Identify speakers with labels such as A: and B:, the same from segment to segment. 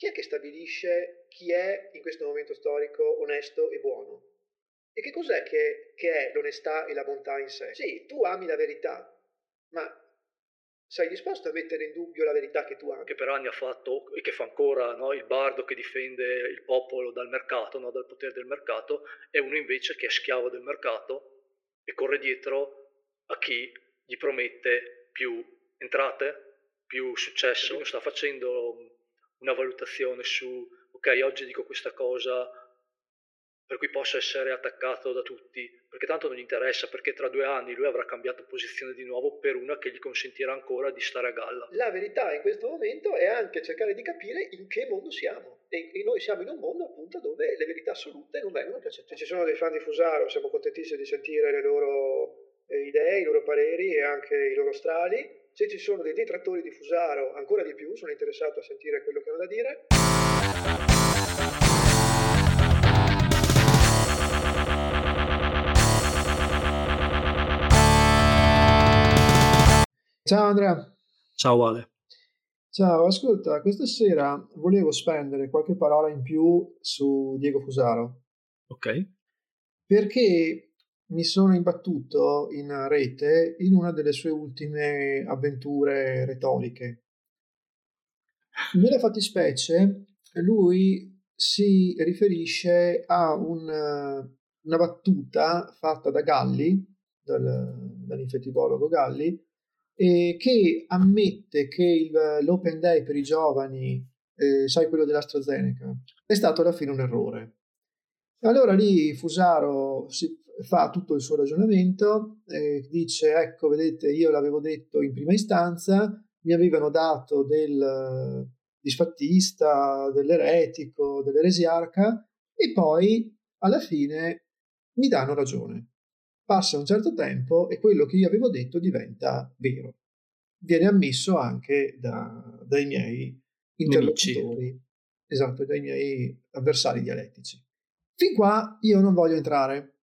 A: chi è che stabilisce chi è in questo momento storico onesto e buono? E che cos'è che, che è l'onestà e la bontà in sé? Sì, tu ami la verità, ma sei disposto a mettere in dubbio la verità che tu ami?
B: Che per anni ha fatto e che fa ancora no? il bardo che difende il popolo dal mercato, no? dal potere del mercato, e uno invece che è schiavo del mercato e corre dietro a chi gli promette più entrate, più successo. Uno sta facendo una valutazione su, ok, oggi dico questa cosa per cui possa essere attaccato da tutti, perché tanto non gli interessa, perché tra due anni lui avrà cambiato posizione di nuovo per una che gli consentirà ancora di stare a galla.
A: La verità in questo momento è anche cercare di capire in che mondo siamo. E noi siamo in un mondo appunto dove le verità assolute non vengono più accettate. Se ci sono dei fan di Fusaro, siamo contentissimi di sentire le loro eh, idee, i loro pareri e anche i loro strali. Se ci sono dei detrattori di Fusaro, ancora di più, sono interessato a sentire quello che hanno da dire. Ciao Andrea.
B: Ciao Ale.
A: Ciao, ascolta, questa sera volevo spendere qualche parola in più su Diego Fusaro.
B: Ok.
A: Perché mi sono imbattuto in rete in una delle sue ultime avventure retoriche. Nella fattispecie, lui si riferisce a un, una battuta fatta da Galli, dal, dall'infettivologo Galli, eh, che ammette che il, l'Open Day per i giovani, eh, sai quello dell'AstraZeneca, è stato alla fine un errore. Allora lì Fusaro si fa tutto il suo ragionamento, eh, dice ecco vedete io l'avevo detto in prima istanza, mi avevano dato del disfattista, dell'eretico, dell'eresiarca e poi alla fine mi danno ragione passa un certo tempo e quello che io avevo detto diventa vero. Viene ammesso anche da, dai miei interlocutori, Nemici. esatto, dai miei avversari dialettici. Fin qua io non voglio entrare.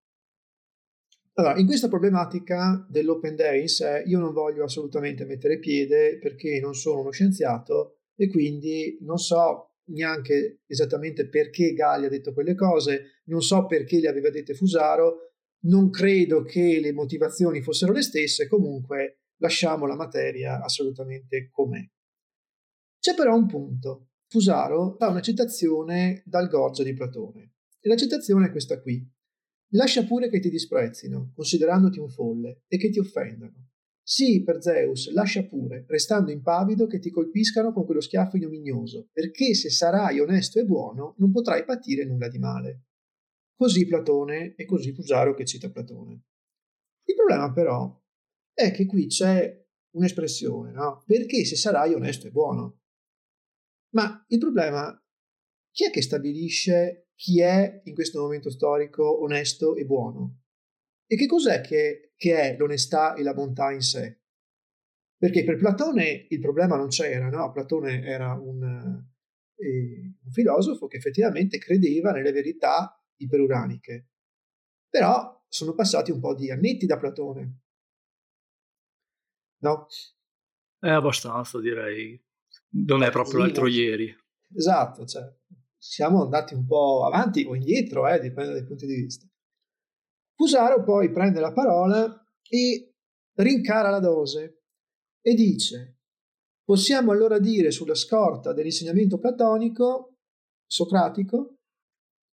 A: Allora, in questa problematica dell'open day in sé io non voglio assolutamente mettere piede perché non sono uno scienziato e quindi non so neanche esattamente perché Galli ha detto quelle cose, non so perché le aveva dette Fusaro, non credo che le motivazioni fossero le stesse, comunque lasciamo la materia assolutamente com'è. C'è però un punto. Fusaro fa una citazione dal Gorgia di Platone. E la citazione è questa qui. Lascia pure che ti disprezzino, considerandoti un folle, e che ti offendano. Sì, per Zeus, lascia pure, restando impavido che ti colpiscano con quello schiaffo ignominioso, perché se sarai onesto e buono non potrai patire nulla di male. Così Platone e così Fusaro che cita Platone. Il problema però è che qui c'è un'espressione, no? Perché se sarai onesto e buono. Ma il problema, chi è che stabilisce chi è in questo momento storico onesto e buono? E che cos'è che, che è l'onestà e la bontà in sé? Perché per Platone il problema non c'era, no? Platone era un, eh, un filosofo che effettivamente credeva nelle verità iperuraniche. Però sono passati un po' di annetti da Platone. No?
B: È abbastanza, direi. Non è proprio l'altro ieri.
A: Esatto, cioè, siamo andati un po' avanti o indietro, eh, dipende dai punti di vista. Fusaro poi prende la parola e rincara la dose e dice possiamo allora dire sulla scorta dell'insegnamento platonico, socratico,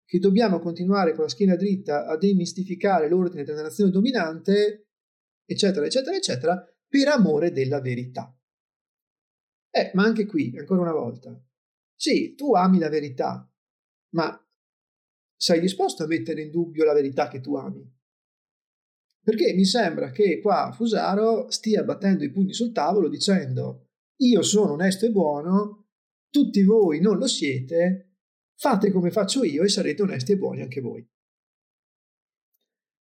A: che dobbiamo continuare con la schiena dritta a demistificare l'ordine della nazione dominante, eccetera, eccetera, eccetera, per amore della verità. Eh, ma anche qui, ancora una volta, sì, tu ami la verità, ma sei disposto a mettere in dubbio la verità che tu ami? Perché mi sembra che qua Fusaro stia battendo i pugni sul tavolo dicendo io sono onesto e buono, tutti voi non lo siete, fate come faccio io e sarete onesti e buoni anche voi.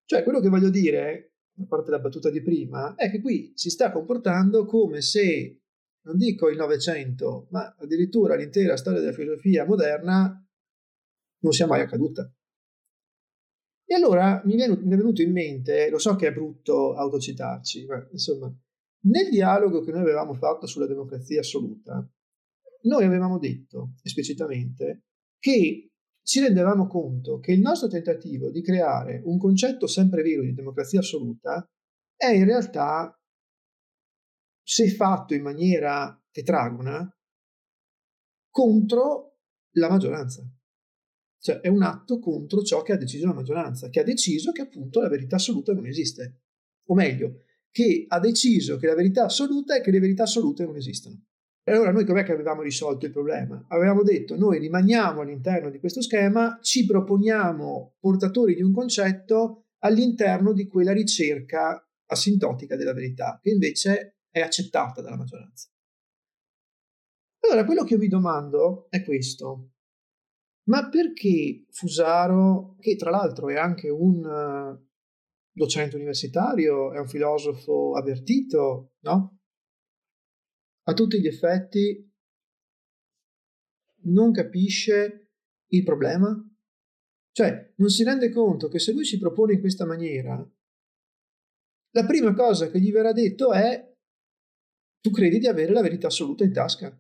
A: Cioè, quello che voglio dire, a parte la battuta di prima, è che qui si sta comportando come se, non dico il Novecento, ma addirittura l'intera storia della filosofia moderna non sia mai accaduta. E allora mi è venuto in mente, lo so che è brutto autocitarci, ma insomma, nel dialogo che noi avevamo fatto sulla democrazia assoluta, noi avevamo detto esplicitamente che ci rendevamo conto che il nostro tentativo di creare un concetto sempre vero di democrazia assoluta è in realtà, se fatto in maniera tetragona, contro la maggioranza. Cioè è un atto contro ciò che ha deciso la maggioranza, che ha deciso che appunto la verità assoluta non esiste. O meglio, che ha deciso che la verità assoluta è che le verità assolute non esistono. E allora noi com'è che avevamo risolto il problema? Avevamo detto noi rimaniamo all'interno di questo schema, ci proponiamo portatori di un concetto all'interno di quella ricerca asintotica della verità, che invece è accettata dalla maggioranza. Allora, quello che io mi domando è questo. Ma perché Fusaro, che tra l'altro è anche un uh, docente universitario, è un filosofo avvertito, no? A tutti gli effetti non capisce il problema? Cioè, non si rende conto che se lui si propone in questa maniera, la prima cosa che gli verrà detto è tu credi di avere la verità assoluta in tasca.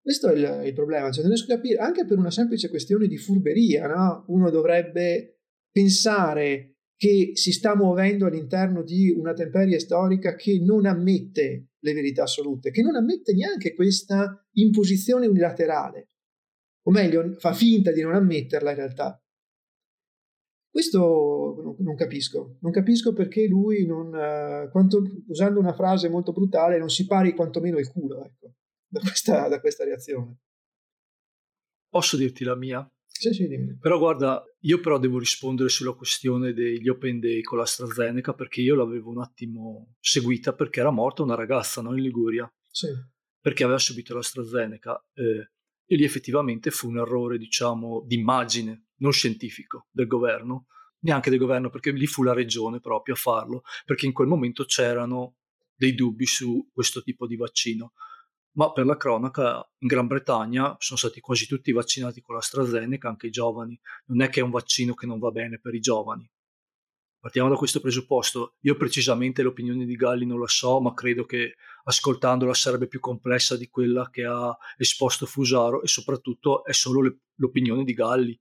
A: Questo è il, il problema, cioè non riesco a capire, anche per una semplice questione di furberia, no? uno dovrebbe pensare che si sta muovendo all'interno di una temperia storica che non ammette le verità assolute, che non ammette neanche questa imposizione unilaterale, o meglio, fa finta di non ammetterla in realtà. Questo non capisco, non capisco perché lui, non, uh, quanto, usando una frase molto brutale, non si pari quantomeno il culo. Ecco da questa, da questa reazione.
C: Posso dirti la mia?
A: Sì, sì, dimmi.
C: Però guarda, io però devo rispondere sulla questione degli Open Day con l'AstraZeneca perché io l'avevo un attimo seguita perché era morta una ragazza no, in Liguria.
A: Sì.
C: Perché aveva subito l'AstraZeneca eh, e lì effettivamente fu un errore, diciamo, d'immagine, non scientifico, del governo, neanche del governo perché lì fu la regione proprio a farlo, perché in quel momento c'erano dei dubbi su questo tipo di vaccino ma per la cronaca in Gran Bretagna sono stati quasi tutti vaccinati con l'AstraZeneca, anche i giovani. Non è che è un vaccino che non va bene per i giovani. Partiamo da questo presupposto. Io precisamente l'opinione di Galli non la so, ma credo che ascoltandola sarebbe più complessa di quella che ha esposto Fusaro e soprattutto è solo le, l'opinione di Galli,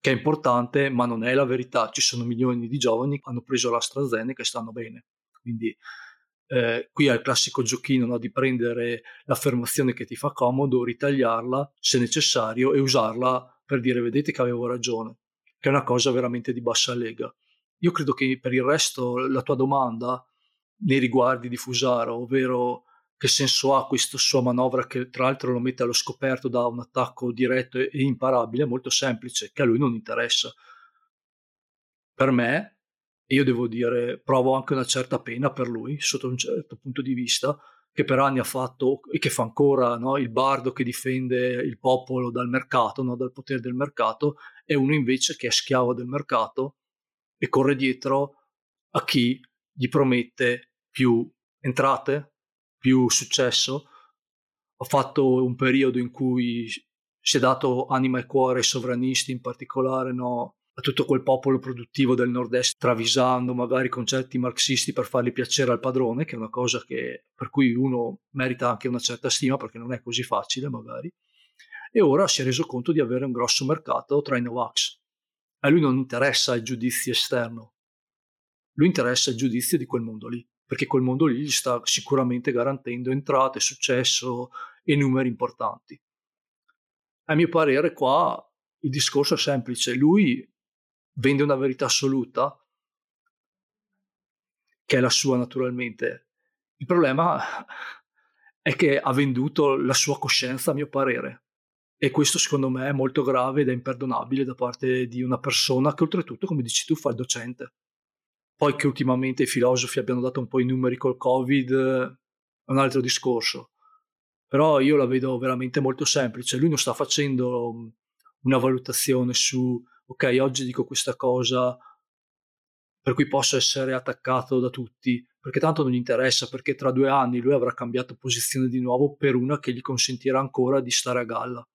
C: che è importante, ma non è la verità. Ci sono milioni di giovani che hanno preso l'AstraZeneca e stanno bene. Quindi eh, qui è il classico giochino no, di prendere l'affermazione che ti fa comodo, ritagliarla se necessario e usarla per dire vedete che avevo ragione, che è una cosa veramente di bassa lega. Io credo che per il resto la tua domanda nei riguardi di Fusaro, ovvero che senso ha questa sua manovra che tra l'altro lo mette allo scoperto da un attacco diretto e imparabile, molto semplice, che a lui non interessa. Per me io devo dire, provo anche una certa pena per lui, sotto un certo punto di vista, che per anni ha fatto e che fa ancora no? il bardo che difende il popolo dal mercato, no? dal potere del mercato, e uno invece che è schiavo del mercato e corre dietro a chi gli promette più entrate, più successo. Ha fatto un periodo in cui si è dato anima e cuore ai sovranisti, in particolare no? a tutto quel popolo produttivo del nord-est, travisando magari concetti marxisti per fargli piacere al padrone, che è una cosa che, per cui uno merita anche una certa stima perché non è così facile magari. E ora si è reso conto di avere un grosso mercato tra i Novax. A lui non interessa il giudizio esterno, lui interessa il giudizio di quel mondo lì, perché quel mondo lì gli sta sicuramente garantendo entrate, successo e numeri importanti. A mio parere qua il discorso è semplice, lui vende una verità assoluta, che è la sua naturalmente. Il problema è che ha venduto la sua coscienza, a mio parere. E questo secondo me è molto grave ed è imperdonabile da parte di una persona che oltretutto, come dici tu, fa il docente. Poi che ultimamente i filosofi abbiano dato un po' i numeri col Covid è un altro discorso. Però io la vedo veramente molto semplice. Lui non sta facendo una valutazione su ok, oggi dico questa cosa per cui posso essere attaccato da tutti, perché tanto non gli interessa, perché tra due anni lui avrà cambiato posizione di nuovo per una che gli consentirà ancora di stare a galla.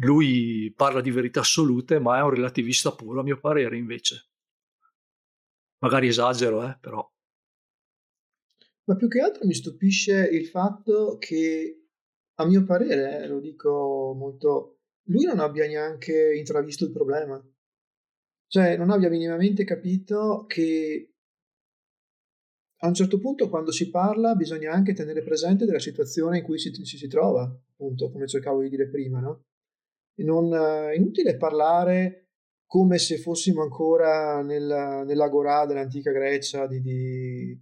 C: Lui parla di verità assolute, ma è un relativista puro, a mio parere, invece. Magari esagero, eh, però.
A: Ma più che altro mi stupisce il fatto che, a mio parere, eh, lo dico molto, lui non abbia neanche intravisto il problema. Cioè, non abbia minimamente capito che a un certo punto quando si parla bisogna anche tenere presente della situazione in cui si, si, si trova, appunto, come cercavo di dire prima, no? Non, è inutile parlare come se fossimo ancora nel, nell'agorà dell'antica Grecia di, di,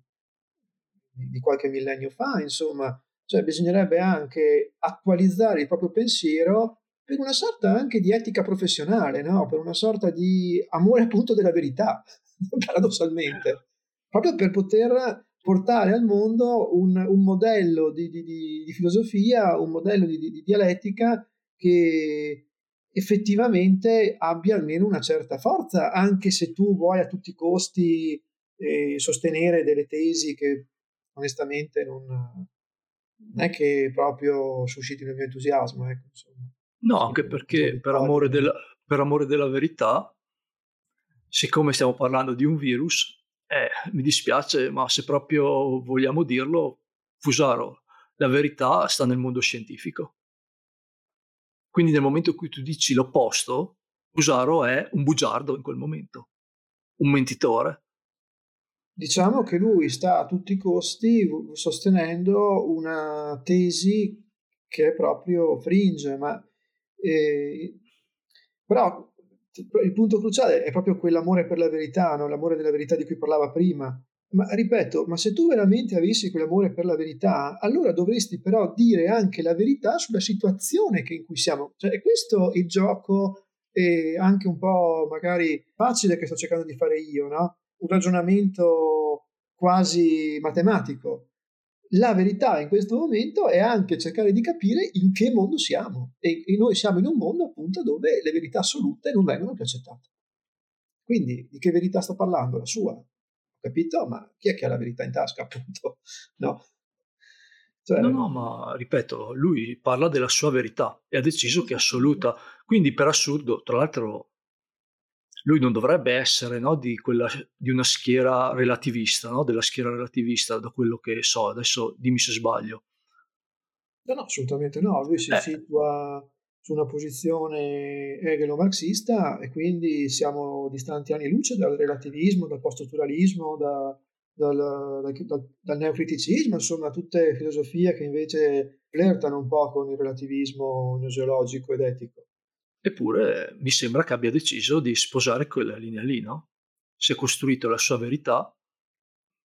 A: di qualche millennio fa, insomma, cioè bisognerebbe anche attualizzare il proprio pensiero per una sorta anche di etica professionale, no? per una sorta di amore appunto della verità, paradossalmente proprio per poter portare al mondo un, un modello di, di, di, filosofia, un modello di, di, dialettica che effettivamente abbia almeno una certa forza, anche se tu vuoi a tutti i costi eh, sostenere delle tesi che onestamente non, non, è che proprio suscitino il mio entusiasmo. Ecco,
C: no, anche perché per amore, della, per amore della verità, siccome stiamo parlando di un virus, eh, mi dispiace, ma se proprio vogliamo dirlo, Fusaro, la verità sta nel mondo scientifico. Quindi nel momento in cui tu dici l'opposto, Fusaro è un bugiardo in quel momento, un mentitore.
A: Diciamo che lui sta a tutti i costi sostenendo una tesi che è proprio fringe, ma eh, però il punto cruciale è proprio quell'amore per la verità, no? l'amore della verità di cui parlava prima. Ma ripeto, ma se tu veramente avessi quell'amore per la verità, allora dovresti però dire anche la verità sulla situazione in cui siamo. Cioè, è questo il gioco e anche un po' magari facile che sto cercando di fare io, no? Un ragionamento quasi matematico la verità in questo momento è anche cercare di capire in che mondo siamo e, e, noi siamo in un mondo appunto dove le verità assolute non vengono più accettate. Quindi di che verità sta parlando? La sua, capito? Ma chi è che ha la verità in tasca appunto? No.
C: Cioè, no, no, ma ripeto, lui parla della sua verità e ha deciso che è assoluta. Quindi per assurdo, tra l'altro lui non dovrebbe essere no, di, quella, di, una schiera relativista, no? della schiera relativista, da quello che so. Adesso dimmi se sbaglio.
A: No, no, assolutamente no. Lui si eh. situa su una posizione hegelo-marxista e quindi siamo distanti anni luce dal relativismo, dal post-strutturalismo, da, dal, dal, dal, neocriticismo, insomma tutte filosofie che invece flirtano un po' con il relativismo gnoseologico ed etico.
C: Eppure mi sembra che abbia deciso di sposare quella linea lì, no? Si è costruito la sua verità,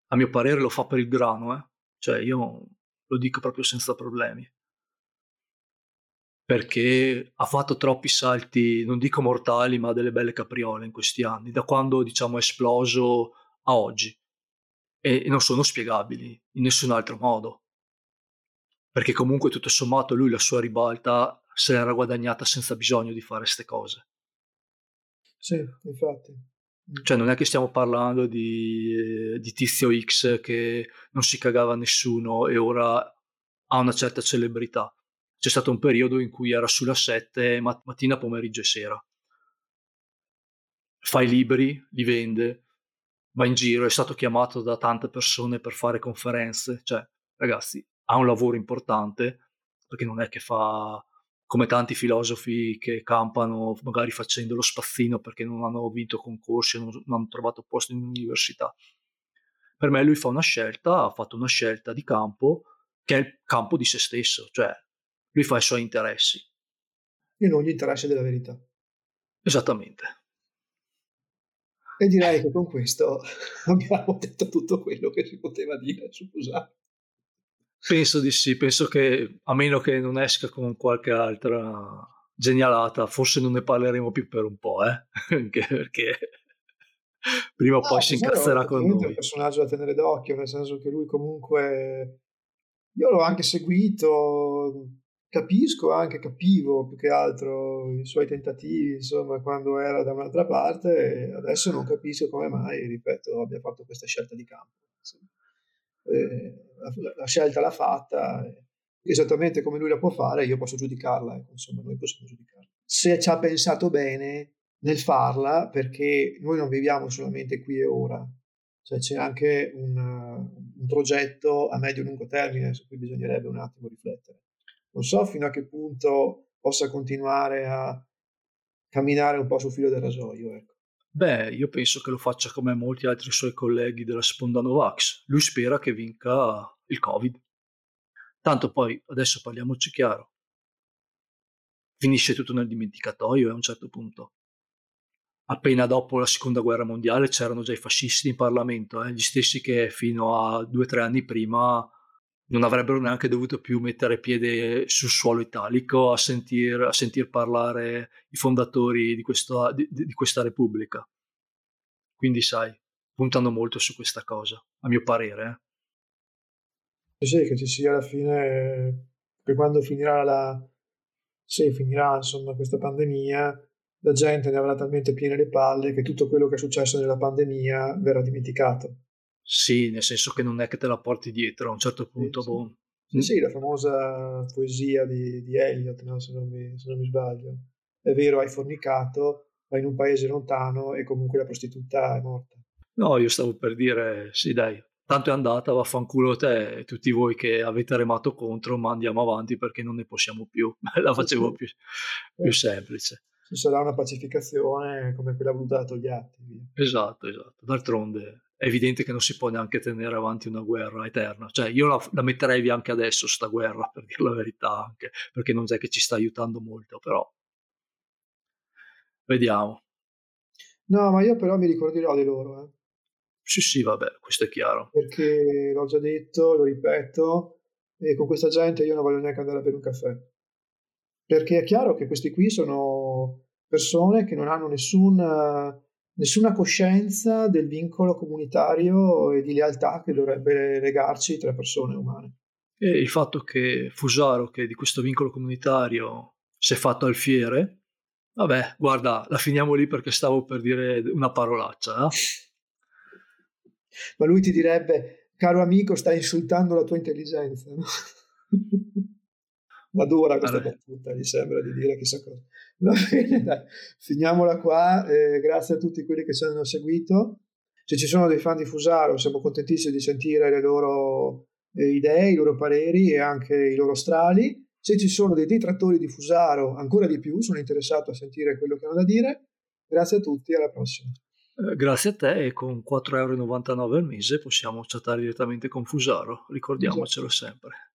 C: a mio parere lo fa per il grano, eh? Cioè io lo dico proprio senza problemi. Perché ha fatto troppi salti, non dico mortali, ma delle belle capriole in questi anni, da quando diciamo è esploso a oggi. E non sono spiegabili in nessun altro modo. Perché comunque tutto sommato lui la sua ribalta se l'era guadagnata senza bisogno di fare queste cose.
A: Sì, infatti.
C: Mm. Cioè non è che stiamo parlando di, di Tizio X che non si cagava nessuno e ora ha una certa celebrità. C'è stato un periodo in cui era sulla 7 mattina, pomeriggio e sera. Fa i libri, li vende, va in giro, è stato chiamato da tante persone per fare conferenze. Cioè, ragazzi, ha un lavoro importante perché non è che fa come tanti filosofi che campano magari facendo lo spazzino perché non hanno vinto concorsi, non, non hanno trovato posto in università. Per me lui fa una scelta, ha fatto una scelta di campo che è il campo di se stesso, cioè lui fa i suoi interessi.
A: E non gli interessi della verità.
C: Esattamente.
A: E direi che con questo abbiamo detto tutto quello che si poteva dire su.
C: Penso di sì, penso che a meno che non esca con qualche altra genialata, forse non ne parleremo più per un po', eh? Anche perché prima o no, poi si incazzerà con noi.
A: È un personaggio da tenere d'occhio, nel senso che lui comunque io l'ho anche seguito, capisco anche, capivo più che altro i suoi tentativi, insomma, quando era da un'altra parte, adesso non capisco come mai, ripeto, abbia fatto questa scelta di campo. Eh, la, la, scelta l'ha fatta, esattamente come lui la può fare, io posso giudicarla, ecco, insomma noi possiamo giudicarla. Se ci ha pensato bene nel farla, perché noi non viviamo solamente qui e ora, cioè c'è anche un, un progetto a medio-lungo termine su cui bisognerebbe un attimo riflettere. Non so fino a che punto possa continuare a camminare un po' sul filo del rasoio. Ecco.
C: Beh, io penso che lo faccia come molti altri suoi colleghi della sponda Novax. Lui spera che vinca il Covid. Tanto poi, adesso parliamoci chiaro, finisce tutto nel dimenticatoio a un certo punto. Appena dopo la seconda guerra mondiale c'erano già i fascisti in Parlamento, eh? gli stessi che fino a due o tre anni prima non avrebbero neanche dovuto più mettere piede sul suolo italico a sentir, a sentir parlare i fondatori di, questo, di, di, questa Repubblica. Quindi, sai, puntano molto su questa cosa, a mio parere.
A: Eh. Sì, che ci sia alla fine, che quando finirà la... Sì, finirà insomma questa pandemia, la gente ne avrà talmente piene le palle che tutto quello che è successo nella pandemia verrà dimenticato.
C: Sì, nel senso che non è che te la porti dietro a un certo punto.
A: Sì, sì. Boh. Sì, sì, la famosa poesia di, di Eliot, no? se, non mi, se, non mi, sbaglio. È vero, hai fornicato, vai in un paese lontano e comunque la prostituta è morta.
C: No, io stavo per dire, sì dai, tanto è andata, vaffanculo te e tutti voi che avete remato contro, ma andiamo avanti perché non ne possiamo più. la facevo più, più semplice.
A: Ci sarà una pacificazione come quella voluta da Togliatti.
C: Esatto, esatto. D'altronde è evidente che non si può neanche tenere avanti una guerra eterna. Cioè, io la, la metterei via anche adesso, sta guerra, per dire la verità, anche perché non è che ci sta aiutando molto, però vediamo.
A: No, ma io però mi ricorderò di loro. Eh.
C: Sì, sì, vabbè, questo è chiaro.
A: Perché l'ho già detto, lo ripeto, e con questa gente io non voglio neanche andare a bere un caffè. Perché è chiaro che questi qui sono persone che non hanno nessun nessuna coscienza del vincolo comunitario e di lealtà che dovrebbe legarci tra persone umane.
C: E il fatto che Fusaro, che di questo vincolo comunitario si è fatto alfiere, vabbè, guarda, la finiamo lì perché stavo per dire una parolaccia. Eh?
A: Ma lui ti direbbe, caro amico, stai insultando la tua intelligenza. No? Madura questa allora. battuta, gli sembra di dire chissà cosa. Va bene, dai, finiamola qua. Eh, grazie a tutti quelli che ci hanno seguito. Se ci sono dei fan di Fusaro, siamo contentissimi di sentire le loro eh, idee, i loro pareri e anche i loro strali. Se ci sono dei detrattori di Fusaro, ancora di più, sono interessato a sentire quello che hanno da dire. Grazie a tutti, alla prossima.
C: Eh, grazie a te e con 4,99 euro al mese possiamo chattare direttamente con Fusaro, ricordiamocelo esatto. sempre.